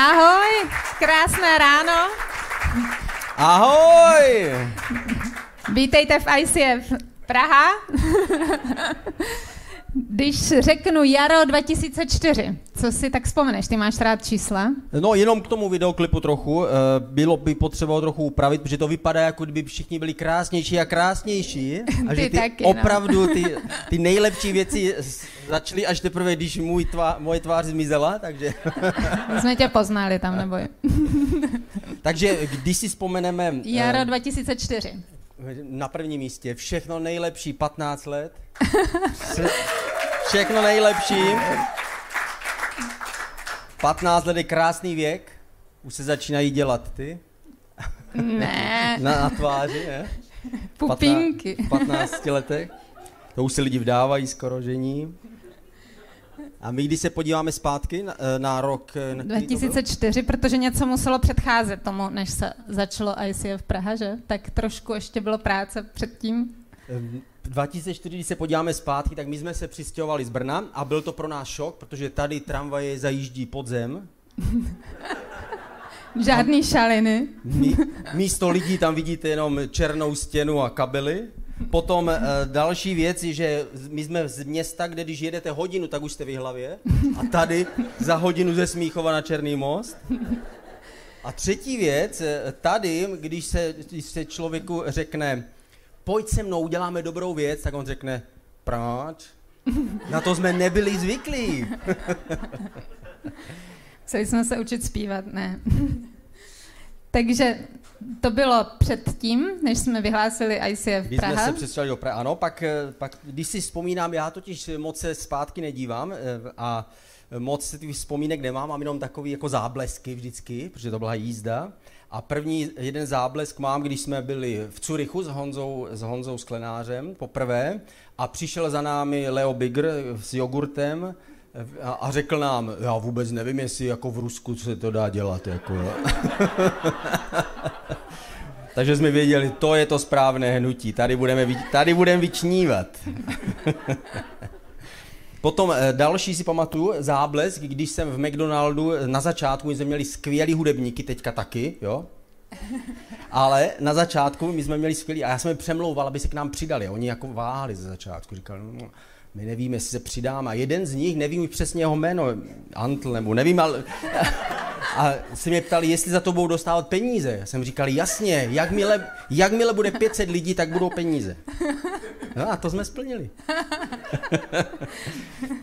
Ahoj, krásné ráno. Ahoj! Vítejte v ICF Praha. Když řeknu jaro 2004, co si tak vzpomeneš? Ty máš rád čísla? No jenom k tomu videoklipu trochu, eh, bylo by potřeba trochu upravit, protože to vypadá, jako kdyby všichni byli krásnější a krásnější. A Ty že ty taky, no. opravdu ty, ty nejlepší věci začaly až teprve, když můj tvá, moje tvář zmizela, takže... My jsme tě poznali tam, neboj. takže když si vzpomeneme eh, Jaro 2004. na prvním místě, všechno nejlepší, 15 let. Vše- Všechno nejlepší. 15 let je krásný věk. Už se začínají dělat ty. Ne, Na, na tváři, ne? pupínky. V 15 letech. To už se lidi vdávají skoro žení. A my, když se podíváme zpátky na, eh, na rok... eh, na který to byl? 2004, protože něco muselo předcházet tomu, než se začalo ICF Praha, že? Tak trošku ještě bylo práce předtím. Ehm, 2004, když se podíváme zpátky, tak my jsme se přistěhovali z Brna a byl to pro nás šok, protože tady tramvaje zajíždí pod zem. Žádný šaliny. Mí, místo lidí tam vidíte jenom černou stěnu a kabely. Potom e, další věc je, že my jsme z města, kde když jedete hodinu, tak už jste v hlavě. A tady za hodinu ze Smíchova na Černý most. A třetí věc, eh, tady, když se, když se člověku řekne, pojď se mnou, uděláme dobrou věc, tak on řekne, proč? Na to jsme nebyli zvyklí. Museli jsme se učit zpívat, ne. Takže to bylo předtím, než jsme vyhlásili ICF Když jsme Praha. se přestěhovali do Prahy, ano, pak, eh, pak, když si vzpomínám, já totiž moc se zpátky nedívám eh, a moc se těch vzpomínek nemám, mám jenom takový jako záblesky vždycky, protože to byla jízda. A první jeden záblesk mám, když jsme byli v Curychu s Honzou, s Honzou Sklenářem poprvé a přišel za námi Leo Bigger s jogurtem a, a řekl nám, já vůbec nevím, jestli jako v Rusku se to dá dělat. Jako, jo." Takže jsme věděli, to je to správné hnutí, tady budeme, tady budeme vyčnívat. Potom eh, další si pamatuju, záblesk, když jsem v McDonaldu eh, na začátku, my jsme měli skvělý hudebníky, teďka taky, jo? Ale na začátku my jsme měli skvělý, a já jsem je přemlouval, aby se k nám přidali. Oni jako váhali ze začátku, říkali, no, my nevíme, jestli se přidáme. A jeden z nich, nevím už přesně jeho jméno, Antl nebo nevím, ale... A se mě ptali, jestli za to budou dostávat peníze. Já jsem říkal, jasně, jakmile, jakmile bude 500 lidí, tak budou peníze. No a to jsme splnili.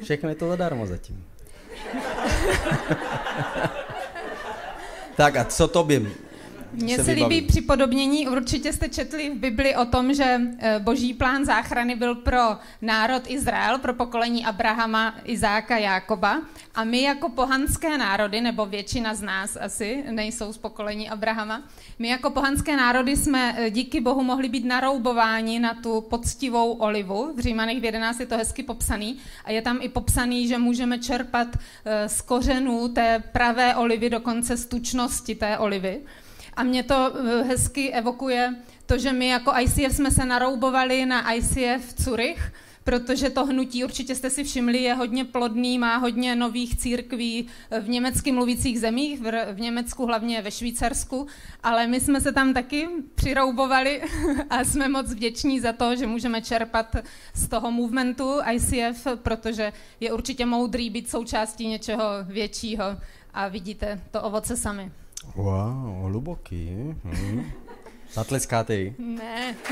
Všechno je to zadarmo zatím. tak a co tobě Mně se líbí připodobnění, určitě jste četli v Bibli o tom, že eh, boží plán záchrany byl pro národ Izrael, pro pokolení Abrahama, Izáka, Jákoba. A my jako pohanské národy, nebo většina z nás asi nejsou z pokolení Abrahama, my jako pohanské národy jsme eh, díky Bohu mohli být naroubováni na tu poctivou olivu. V Římanech v 11 je to hezky popsaný. A je tam i popsaný, že můžeme čerpat eh, z kořenů té pravé olivy, dokonce z tučnosti té olivy. A mě to eh, hezky evokuje to, že my jako ICF jsme se naroubovali na ICF Curych, protože to hnutí, určitě jste si všimli, je hodně plodný, má hodně nových církví v německy mluvících zemích, v, v Německu, hlavně ve Švýcarsku, ale my jsme se tam taky přiroubovali a jsme moc vděční za to, že můžeme čerpat z toho movementu ICF, protože je určitě moudrý být součástí něčeho většího a vidíte to ovoce sami. Wow, hluboký. Hm. Zatleskáte jí. Ne.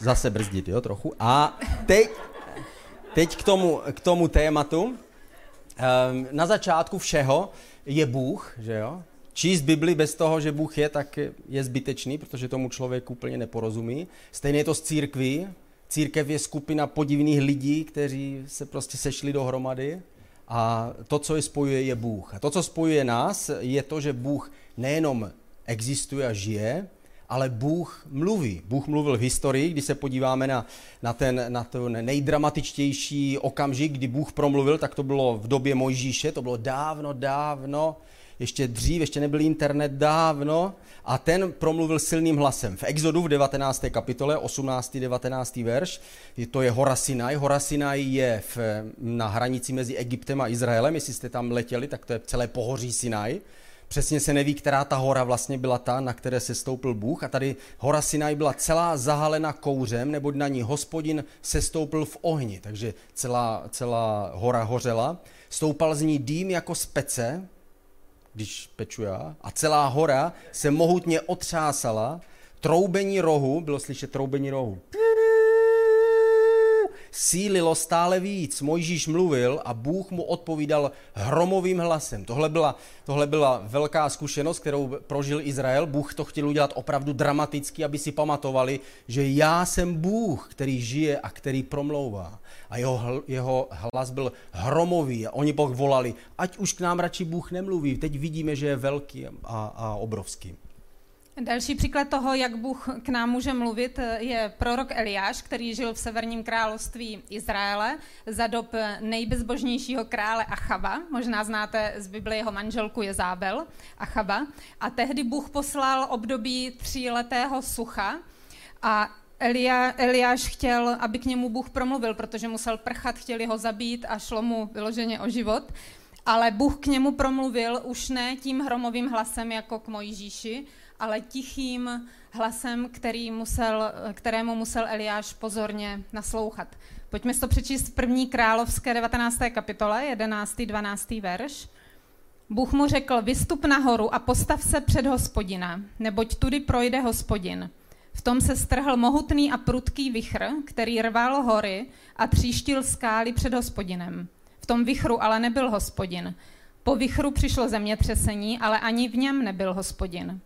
Zase brzdit, jo, trochu. A teď, teď k, tomu, k tomu tématu. Um, na začátku všeho je Bůh, že jo? Číst Bibli bez toho, že Bůh je, tak je zbytečný, protože tomu člověk úplně neporozumí. Stejně je to s církví. Církev je skupina podivných lidí, kteří se prostě sešli dohromady a to, co je spojuje, je Bůh. A to, co spojuje nás, je to, že Bůh nejenom existuje a žije, ale Bůh mluví. Bůh mluvil v historii, když se podíváme na, na, ten, na ten nejdramatičtější okamžik, kdy Bůh promluvil, tak to bylo v době Mojžíše, to bylo dávno, dávno ještě dřív, ještě nebyl internet dávno, a ten promluvil silným hlasem. V Exodu v 19. kapitole, 18. 19. verš, to je Hora Sinai. Hora Sinai je v, na hranici mezi Egyptem a Izraelem. Jestli jste tam letěli, tak to je celé pohoří Sinai. Přesně se neví, která ta hora vlastně byla ta, na které se stoupil Bůh. A tady hora Sinai byla celá zahalena kouřem, neboť na ní hospodin se stoupil v ohni. Takže celá, celá hora hořela. Stoupal z ní dým jako z pece, když peču já, a celá hora se mohutně otřásala, troubení rohu, bylo slyšet troubení rohu, sílilo stále víc. Mojžíš mluvil a Bůh mu odpovídal hromovým hlasem. Tohle byla, tohle byla velká zkušenost, kterou prožil Izrael. Bůh to chtěl udělat opravdu dramaticky, aby si pamatovali, že já jsem Bůh, který žije a který promlouvá. A jeho, jeho hlas byl hromový a oni Boh volali, ať už k nám radši Bůh nemluví. Teď vidíme, že je velký a, a obrovský. Další příklad toho, jak Bůh k nám může mluvit, je prorok Eliáš, který žil v severním království Izraele za dob nejbezbožnějšího krále Achaba. Možná znáte z Bible jeho manželku Jezábel Achaba. A tehdy Bůh poslal období tříletého sucha a Elia, Eliáš chtěl, aby k němu Bůh promluvil, protože musel prchat, chtěli ho zabít a šlo mu vyloženě o život. Ale Bůh k němu promluvil už ne tím hromovým hlasem jako k Mojžíši, ale tichým hlasem, který musel, kterému musel Eliáš pozorně naslouchat. Pojďme si to přečíst v první královské 19. kapitole, 11. 12. verš. Bůh mu řekl, vystup nahoru a postav se před hospodina, neboť tudy projde hospodin. V tom se strhl mohutný a prudký vichr, který rval hory a tříštil skály před hospodinem. V tom vichru ale nebyl hospodin. Po vichru přišlo zemětřesení, ale ani v něm nebyl hospodin.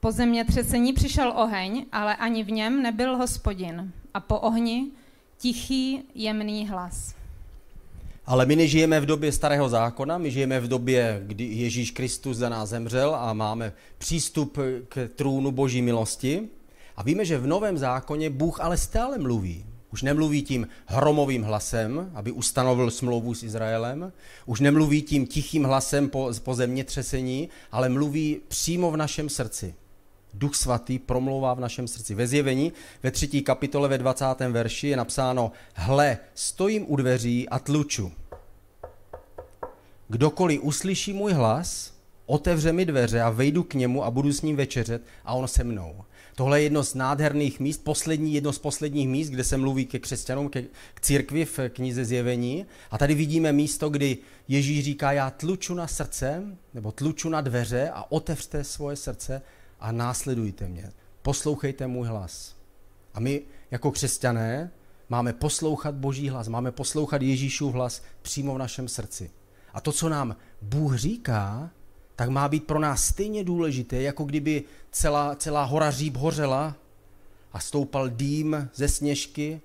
Po zemětřesení přišel oheň, ale ani v něm nebyl hospodin. A po ohni tichý, jemný hlas. Ale my nežijeme v době starého zákona, my žijeme v době, kdy Ježíš Kristus za nás zemřel a máme přístup k trůnu boží milosti. A víme, že v novém zákoně Bůh ale stále mluví. Už nemluví tím hromovým hlasem, aby ustanovil smlouvu s Izraelem. Už nemluví tím tichým hlasem po, po zemětřesení, ale mluví přímo v našem srdci. Duch svatý promlouvá v našem srdci. Ve zjevení ve třetí kapitole ve 20. verši je napsáno Hle, stojím u dveří a tluču. Kdokoliv uslyší můj hlas, otevře mi dveře a vejdu k němu a budu s ním večeřet a on se mnou. Tohle je jedno z nádherných míst, poslední, jedno z posledních míst, kde se mluví ke křesťanům, ke, k církvi v knize Zjevení. A tady vidíme místo, kdy Ježíš říká, já tluču na srdce, nebo tluču na dveře a otevřte svoje srdce a následujte mě. Poslouchejte můj hlas. A my jako křesťané máme poslouchat Boží hlas, máme poslouchat Ježíšův hlas přímo v našem srdci. A to, co nám Bůh říká, tak má být pro nás stejně důležité, jako kdyby celá, celá hora říp hořela a stoupal dým ze sněžky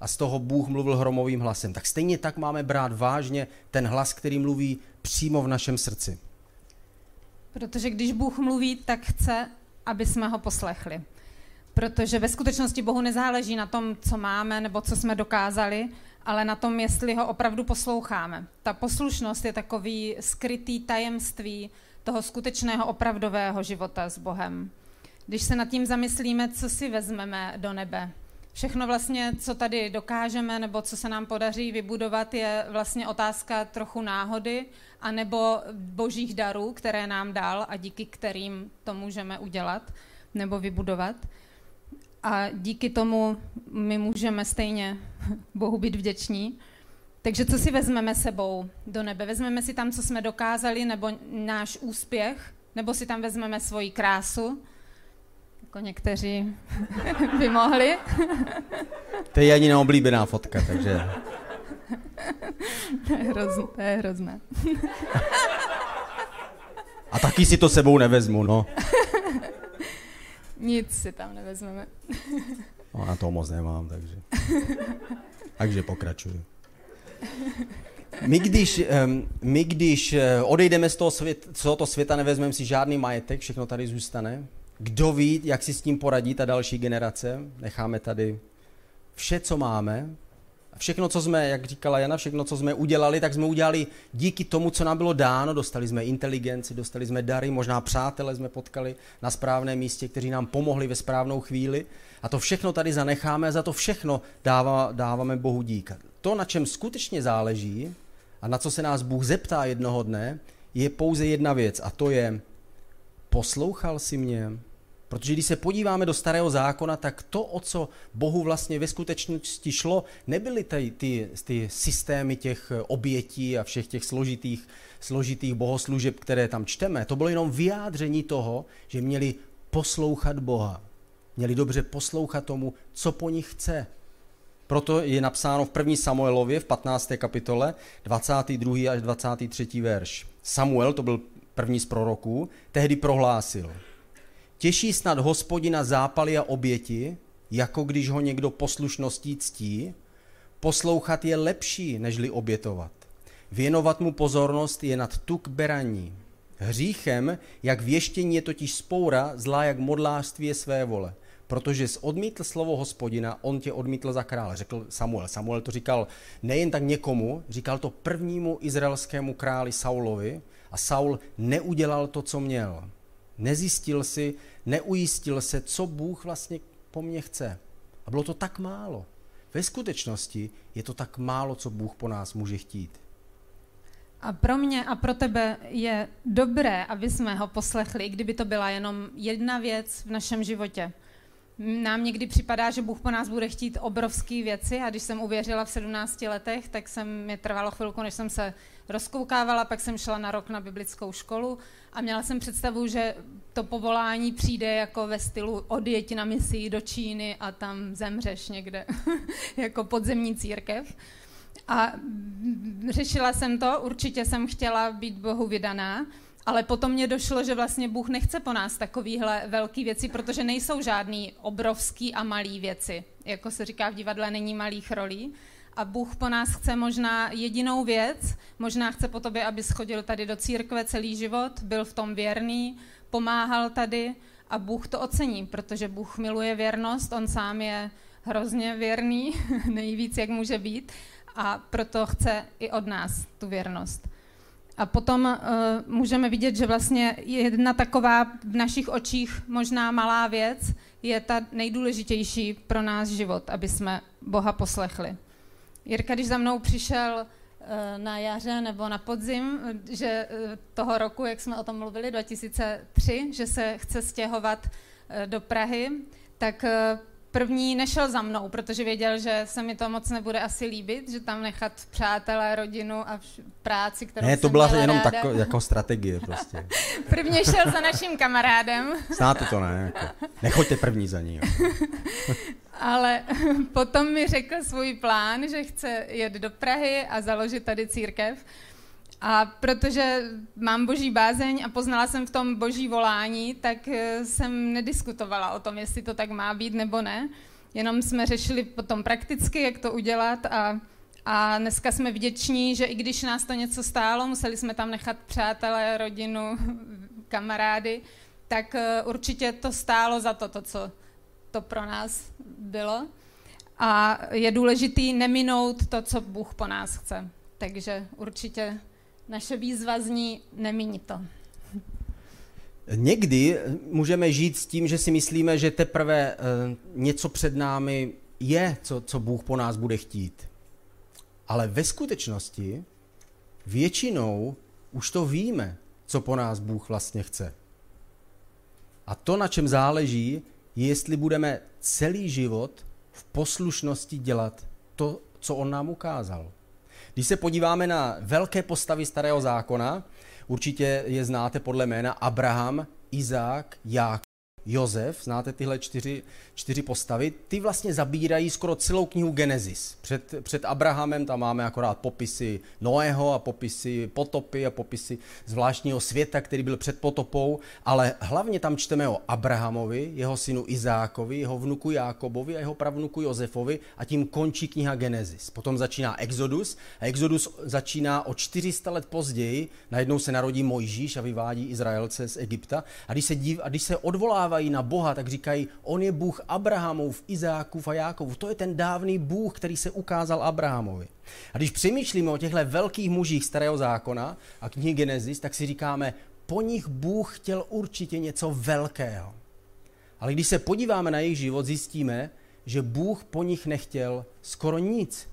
a z toho Bůh mluvil hromovým hlasem. Tak stejně tak máme brát vážně ten hlas, který mluví přímo v našem srdci. Protože když Bůh mluví, tak chce, aby jsme ho poslechli. Protože ve skutečnosti Bohu nezáleží na tom, co máme nebo co jsme dokázali, ale na tom, jestli ho opravdu posloucháme. Ta poslušnost je takový skrytý tajemství toho skutečného opravdového života s Bohem. Když se nad tím zamyslíme, co si vezmeme do nebe, všechno vlastně, co tady dokážeme nebo co se nám podaří vybudovat, je vlastně otázka trochu náhody anebo božích darů, které nám dal a díky kterým to můžeme udělat nebo vybudovat. A díky tomu my můžeme stejně Bohu být vděční. Takže co si vezmeme sebou do nebe? Vezmeme si tam, co jsme dokázali, nebo náš úspěch, nebo si tam vezmeme svoji krásu, jako někteří by mohli. to je ani neoblíbená fotka, takže... to, je hrozné, to je hrozné. A taky si to sebou nevezmu, no. Nic si tam nevezmeme. no, na to moc nemám, takže... Takže pokračuju. My když, my když eh, odejdeme z toho, svět, z tohoto světa, nevezmeme si žádný majetek, všechno tady zůstane. Kdo ví, jak si s tím poradí ta další generace? Necháme tady vše, co máme všechno, co jsme, jak říkala Jana, všechno, co jsme udělali, tak jsme udělali díky tomu, co nám bylo dáno. Dostali jsme inteligenci, dostali jsme dary, možná přátele jsme potkali na správném místě, kteří nám pomohli ve správnou chvíli. A to všechno tady zanecháme a za to všechno dává, dáváme Bohu dík. To, na čem skutečně záleží a na co se nás Bůh zeptá jednoho dne, je pouze jedna věc a to je, poslouchal si mě? Protože když se podíváme do starého zákona, tak to, o co Bohu vlastně ve skutečnosti šlo, nebyly ty, ty, ty systémy těch obětí a všech těch složitých, složitých bohoslužeb, které tam čteme. To bylo jenom vyjádření toho, že měli poslouchat Boha. Měli dobře poslouchat tomu, co po nich chce. Proto je napsáno v 1. Samuelově v 15. kapitole 22. až 23. verš. Samuel, to byl první z proroků, tehdy prohlásil – Těší snad hospodina zápaly a oběti, jako když ho někdo poslušností ctí? Poslouchat je lepší, nežli obětovat. Věnovat mu pozornost je nad tuk beraní. Hříchem, jak věštění je totiž spoura, zlá jak modlářství je své vole. Protože jsi odmítl slovo hospodina, on tě odmítl za krále, řekl Samuel. Samuel to říkal nejen tak někomu, říkal to prvnímu izraelskému králi Saulovi a Saul neudělal to, co měl. Nezjistil si, neujistil se, co Bůh vlastně po mně chce. A bylo to tak málo. Ve skutečnosti je to tak málo, co Bůh po nás může chtít. A pro mě a pro tebe je dobré, aby jsme ho poslechli, kdyby to byla jenom jedna věc v našem životě. Nám někdy připadá, že Bůh po nás bude chtít obrovské věci a když jsem uvěřila v 17 letech, tak jsem, mě trvalo chvilku, než jsem se rozkoukávala, pak jsem šla na rok na biblickou školu a měla jsem představu, že to povolání přijde jako ve stylu odjeti na misi do Číny a tam zemřeš někde, jako podzemní církev. A řešila jsem to, určitě jsem chtěla být Bohu vydaná, ale potom mě došlo, že vlastně Bůh nechce po nás takovýhle velký věci, protože nejsou žádný obrovský a malý věci. Jako se říká v divadle, není malých rolí. A Bůh po nás chce možná jedinou věc, možná chce po tobě, aby schodil tady do církve celý život, byl v tom věrný, pomáhal tady a Bůh to ocení, protože Bůh miluje věrnost, on sám je hrozně věrný, nejvíc, jak může být a proto chce i od nás tu věrnost. A potom uh, můžeme vidět, že vlastně jedna taková v našich očích možná malá věc je ta nejdůležitější pro náš život, aby jsme Boha poslechli. Jirka, když za mnou přišel uh, na jaře nebo na podzim, že uh, toho roku, jak jsme o tom mluvili, 2003, že se chce stěhovat uh, do Prahy, tak první nešel za mnou, protože věděl, že se mi to moc nebude asi líbit, že tam nechat přátelé, rodinu a vš- práci, kterou Ne, to byla jenom tako, jako strategie prostě. první šel za naším kamarádem. Znáte to, ne? Jako, nechoďte první za ní. Ale potom mi řekl svůj plán, že chce jet do Prahy a založit tady církev. A protože mám boží bázeň a poznala jsem v tom boží volání, tak eh, jsem nediskutovala o tom, jestli to tak má být nebo ne. Jenom jsme řešili potom prakticky, jak to udělat a, a dneska jsme vděční, že i když nás to něco stálo, museli jsme tam nechat přátelé, rodinu, kamarády, tak eh, určitě to stálo za to, to, co to pro nás bylo. A je důležitý neminout to, co Bůh po nás chce. Takže určitě naše výzva zní nemíní to. Někdy můžeme žít s tím, že si myslíme, že teprve eh, něco před námi je, co, co Bůh po nás bude chtít. Ale ve skutečnosti většinou už to víme, co po nás Bůh vlastně chce. A to, na čem záleží, je, jestli budeme celý život v poslušnosti dělat to, co On nám ukázal. Když se podíváme na velké postavy starého zákona, určitě je znáte podle jména Abraham, Izák, Ják, Jozef, znáte tyhle čtyři, čtyři postavy, ty vlastně zabírají skoro celou knihu Genesis. Před, před Abrahamem tam máme akorát popisy Noého a popisy potopy a popisy zvláštního světa, který byl před potopou, ale hlavně tam čteme o Abrahamovi, jeho synu Izákovi, jeho vnuku Jákobovi a jeho pravnuku Josefovi a tím končí kniha Genesis. Potom začíná Exodus a Exodus začíná o 400 let později, najednou se narodí Mojžíš a vyvádí Izraelce z Egypta a když se, dív, a když se odvolává nadávají na Boha, tak říkají, on je Bůh Abrahamův, Izákův a Jákovův. To je ten dávný Bůh, který se ukázal Abrahamovi. A když přemýšlíme o těchto velkých mužích starého zákona a knihy Genesis, tak si říkáme, po nich Bůh chtěl určitě něco velkého. Ale když se podíváme na jejich život, zjistíme, že Bůh po nich nechtěl skoro nic.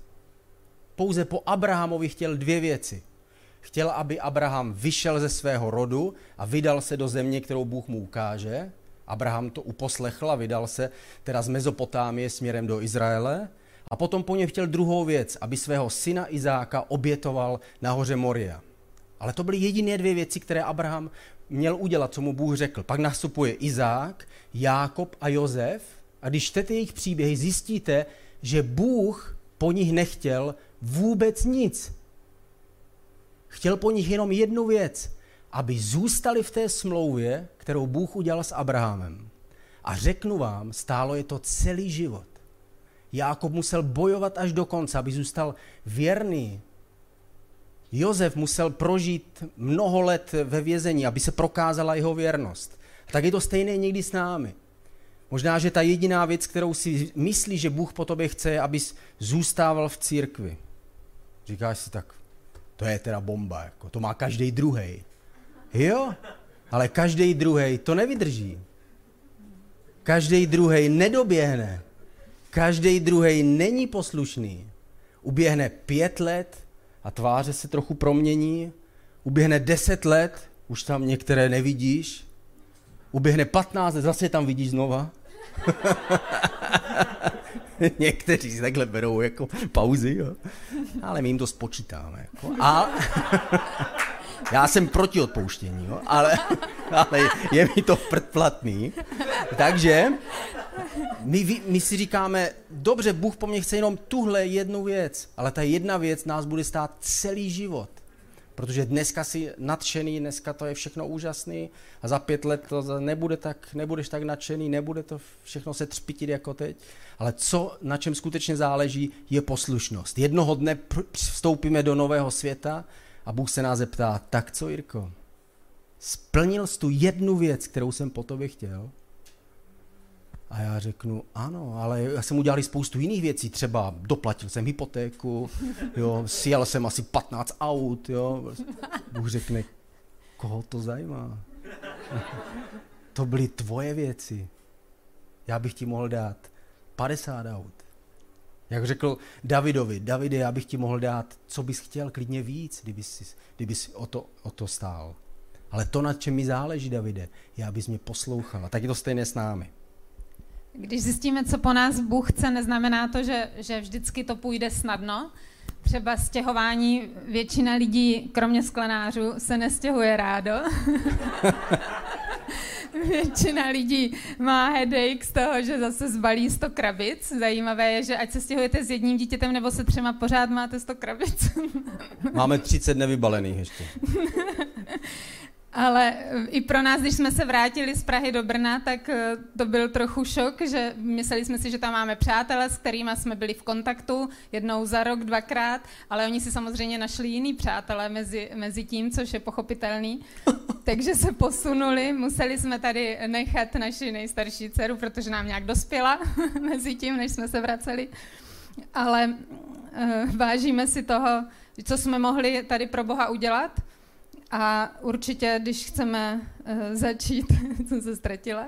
Pouze po Abrahamovi chtěl dvě věci. Chtěl, aby Abraham vyšel ze svého rodu a vydal se do země, kterou Bůh mu ukáže. Abraham to uposlechl a vydal se teda z Mezopotámie směrem do Izraele. A potom po něm chtěl druhou věc, aby svého syna Izáka obětoval na hoře Moria. Ale to byly jediné dvě věci, které Abraham měl udělat, co mu Bůh řekl. Pak nastupuje Izák, Jákob a Jozef. A když čtete jejich příběhy, zjistíte, že Bůh po nich nechtěl vůbec nic. Chtěl po nich jenom jednu věc, aby zůstali v té smlouvě, kterou Bůh udělal s Abrahamem. A řeknu vám, stálo je to celý život. Jákob musel bojovat až do konce, aby zůstal věrný. Jozef musel prožít mnoho let ve vězení, aby se prokázala jeho věrnost. A tak je to stejné někdy s námi. Možná, že ta jediná věc, kterou si myslí, že Bůh po tobě chce, je, abys zůstával v církvi. Říkáš si tak, to je teda bomba, jako, to má každý druhý. Jo, ale každý druhý to nevydrží. Každý druhý nedoběhne. Každý druhý není poslušný. Uběhne pět let a tváře se trochu promění. Uběhne deset let, už tam některé nevidíš. Uběhne patnáct let, zase tam vidíš znova. Někteří si takhle berou jako pauzy, jo. ale my jim to spočítáme. Jako. A já jsem proti odpouštění, jo. Ale, ale je mi to predplatný. Takže my, my si říkáme, dobře, Bůh po mně chce jenom tuhle jednu věc, ale ta jedna věc nás bude stát celý život. Protože dneska si nadšený, dneska to je všechno úžasný a za pět let to nebude tak, nebudeš tak nadšený, nebude to všechno se třpitit jako teď. Ale co, na čem skutečně záleží, je poslušnost. Jednoho dne vstoupíme do nového světa a Bůh se nás zeptá, tak co Jirko, splnil jsi tu jednu věc, kterou jsem po tobě chtěl? A já řeknu, ano, ale já jsem udělal spoustu jiných věcí, třeba doplatil jsem hypotéku, jo, sjel jsem asi 15 aut, jo. Bůh řekne, koho to zajímá? To byly tvoje věci. Já bych ti mohl dát 50 aut. Jak řekl Davidovi, Davide, já bych ti mohl dát, co bys chtěl, klidně víc, kdyby jsi, kdyby jsi o, to, o to stál. Ale to, na čem mi záleží, Davide, je, abys mě poslouchal. A tak je to stejné s námi. Když zjistíme, co po nás Bůh chce, neznamená to, že, že vždycky to půjde snadno. Třeba stěhování většina lidí, kromě sklenářů, se nestěhuje rádo. většina lidí má headache z toho, že zase zbalí 100 krabic. Zajímavé je, že ať se stěhujete s jedním dítětem nebo se třema, pořád máte 100 krabic. Máme 30 nevybalených ještě. Ale eh, i pro nás, když jsme se vrátili z Prahy do Brna, tak eh, to byl trochu šok, že mysleli jsme si, že tam máme přátele, s kterými jsme byli v kontaktu jednou za rok, dvakrát, ale oni si samozřejmě našli jiný přátelé mezi, mezi tím, což je pochopitelný. Takže se posunuli, museli jsme tady nechat naši nejstarší dceru, protože nám nějak dospěla mezi tím, než jsme se vraceli. Ale uh, vážíme si toho, co jsme mohli tady pro Boha udělat – a určitě, když chceme uh, začít, jsem se ztratila,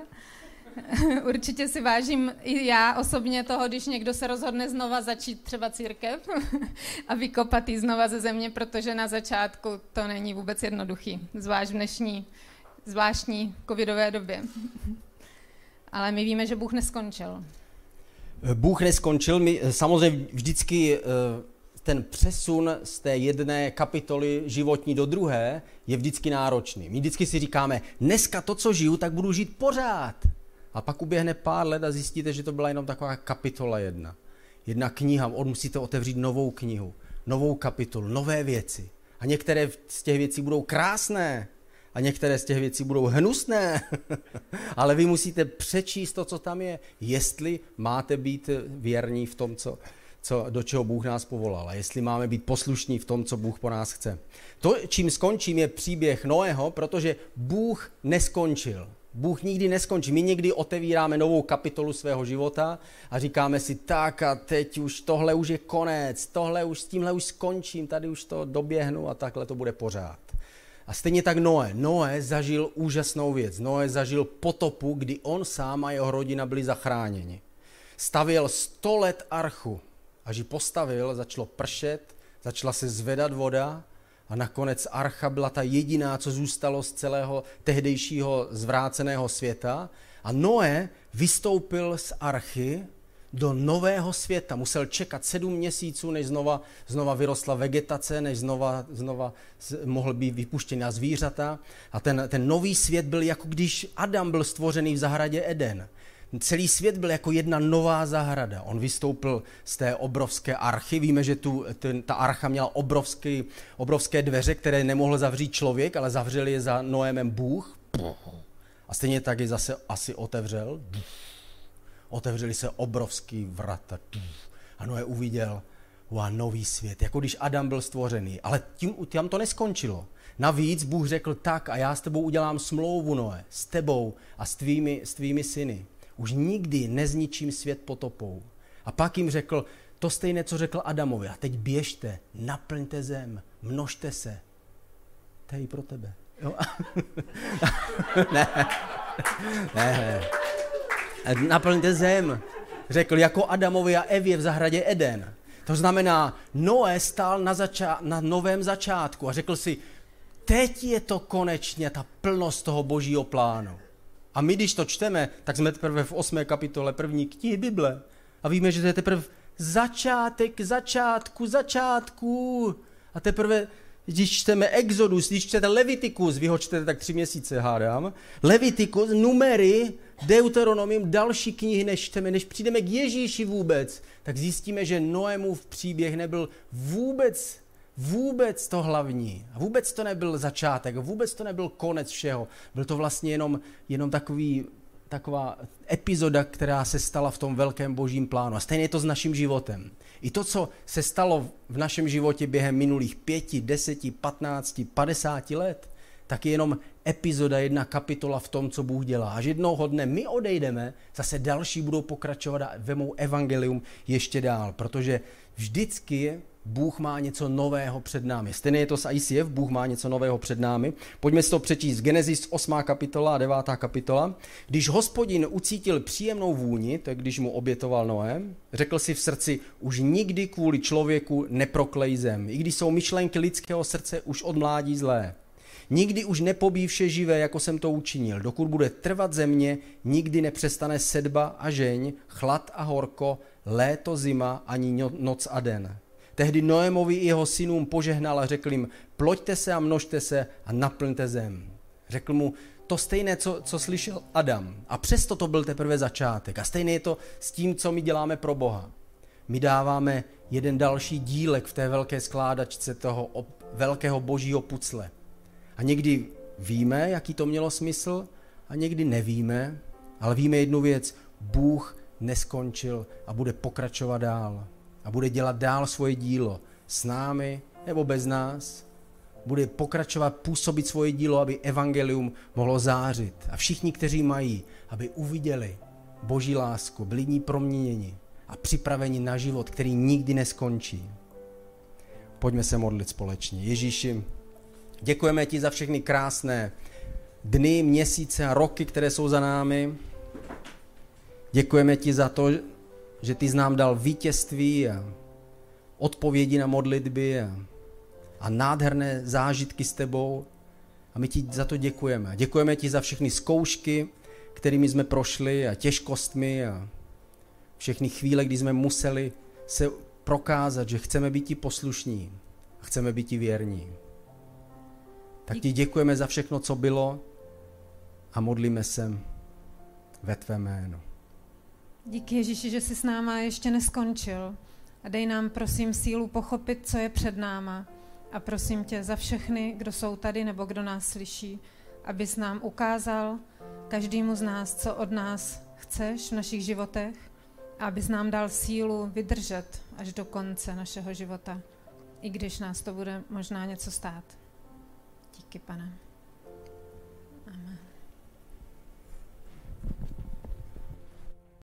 určitě si vážím i já osobně toho, když někdo se rozhodne znova začít třeba církev a vykopat ji znova ze země, protože na začátku to není vůbec jednoduchý, zvlášť v dnešní zvláštní covidové době. Ale my víme, že Bůh neskončil. Bůh neskončil, my samozřejmě vždycky uh ten přesun z té jedné kapitoly životní do druhé je vždycky náročný. My vždycky si říkáme, dneska to, co žiju, tak budu žít pořád. A pak uběhne pár let a zjistíte, že to byla jenom taková kapitola jedna. Jedna kniha, on musíte otevřít novou knihu, novou kapitolu, nové věci. A některé z těch věcí budou krásné, a některé z těch věcí budou hnusné, ale vy musíte přečíst to, co tam je, jestli máte být věrní v tom, co, co, do čeho Bůh nás povolal a jestli máme být poslušní v tom, co Bůh po nás chce. To, čím skončím, je příběh Noého, protože Bůh neskončil. Bůh nikdy neskončí. My někdy otevíráme novou kapitolu svého života a říkáme si, tak a teď už tohle už je konec, tohle už, s tímhle už skončím, tady už to doběhnu a takhle to bude pořád. A stejně tak Noé. Noé zažil úžasnou věc. Noé zažil potopu, kdy on sám a jeho rodina byli zachráněni. Stavěl 100 let archu. Až ji postavil, začalo pršet, začala se zvedat voda a nakonec archa byla ta jediná, co zůstalo z celého tehdejšího zvráceného světa. A Noé vystoupil z archy do nového světa. Musel čekat sedm měsíců, než znova, znova vyrostla vegetace, než znova, znova mohl být vypuštěn na zvířata. A ten, ten nový svět byl jako když Adam byl stvořený v zahradě Eden. Celý svět byl jako jedna nová zahrada. On vystoupil z té obrovské archy. Víme, že tu, ten, ta archa měla obrovský, obrovské dveře, které nemohl zavřít člověk, ale zavřel je za Noémem Bůh. A stejně tak je zase asi otevřel. Otevřeli se obrovský vrata. A Noé uviděl, wow, nový svět, jako když Adam byl stvořený. Ale tím, tím to neskončilo. Navíc Bůh řekl tak a já s tebou udělám smlouvu, Noé, s tebou a s tvými, s tvými syny. Už nikdy nezničím svět potopou. A pak jim řekl to stejné, co řekl Adamovi. A teď běžte, naplňte zem, množte se. To je i pro tebe. Jo? ne. ne. Naplňte zem. Řekl jako Adamovi a Evě v zahradě Eden. To znamená, Noé stál na, zača- na novém začátku a řekl si, teď je to konečně ta plnost toho božího plánu. A my, když to čteme, tak jsme teprve v 8. kapitole první knihy Bible. A víme, že to je teprve začátek, začátku, začátku. A teprve, když čteme Exodus, když čtete Levitikus, vy ho čtete tak tři měsíce, hádám, Levitikus, numery, Deuteronomium, další knihy, než čteme, než přijdeme k Ježíši vůbec, tak zjistíme, že Noémův příběh nebyl vůbec vůbec to hlavní. Vůbec to nebyl začátek, vůbec to nebyl konec všeho. Byl to vlastně jenom, jenom takový, taková epizoda, která se stala v tom velkém božím plánu. A stejně je to s naším životem. I to, co se stalo v našem životě během minulých pěti, deseti, patnácti, padesáti let, tak je jenom epizoda, jedna kapitola v tom, co Bůh dělá. Až jednoho dne my odejdeme, zase další budou pokračovat a vemou evangelium ještě dál, protože vždycky Bůh má něco nového před námi. Stejně je to s ICF, Bůh má něco nového před námi. Pojďme si to přečíst. Genesis 8. kapitola a 9. kapitola. Když hospodin ucítil příjemnou vůni, to je když mu obětoval Noé, řekl si v srdci, už nikdy kvůli člověku neproklej zem, i když jsou myšlenky lidského srdce už od mládí zlé. Nikdy už nepobí vše živé, jako jsem to učinil. Dokud bude trvat země, nikdy nepřestane sedba a žeň, chlad a horko, léto, zima, ani noc a den. Tehdy Noémovi i jeho synům požehnal a řekl jim, ploďte se a množte se a naplňte zem. Řekl mu to stejné, co, co slyšel Adam. A přesto to byl teprve začátek. A stejné je to s tím, co my děláme pro Boha. My dáváme jeden další dílek v té velké skládačce toho velkého božího pucle. A někdy víme, jaký to mělo smysl, a někdy nevíme, ale víme jednu věc. Bůh neskončil a bude pokračovat dál a bude dělat dál svoje dílo s námi nebo bez nás. Bude pokračovat, působit svoje dílo, aby evangelium mohlo zářit. A všichni, kteří mají, aby uviděli boží lásku, byli ní proměněni a připraveni na život, který nikdy neskončí. Pojďme se modlit společně. Ježíši, děkujeme ti za všechny krásné dny, měsíce a roky, které jsou za námi. Děkujeme ti za to, že ty jsi nám dal vítězství a odpovědi na modlitby a, a nádherné zážitky s tebou. A my ti za to děkujeme. Děkujeme ti za všechny zkoušky, kterými jsme prošli a těžkostmi a všechny chvíle, kdy jsme museli se prokázat, že chceme být ti poslušní a chceme být ti věrní. Tak ti děkujeme za všechno, co bylo a modlíme se ve tvé jménu. Díky Ježíši, že jsi s náma ještě neskončil. A dej nám, prosím, sílu pochopit, co je před náma. A prosím tě za všechny, kdo jsou tady nebo kdo nás slyší, abys nám ukázal každému z nás, co od nás chceš v našich životech, a abys nám dal sílu vydržet až do konce našeho života, i když nás to bude možná něco stát. Díky, pane.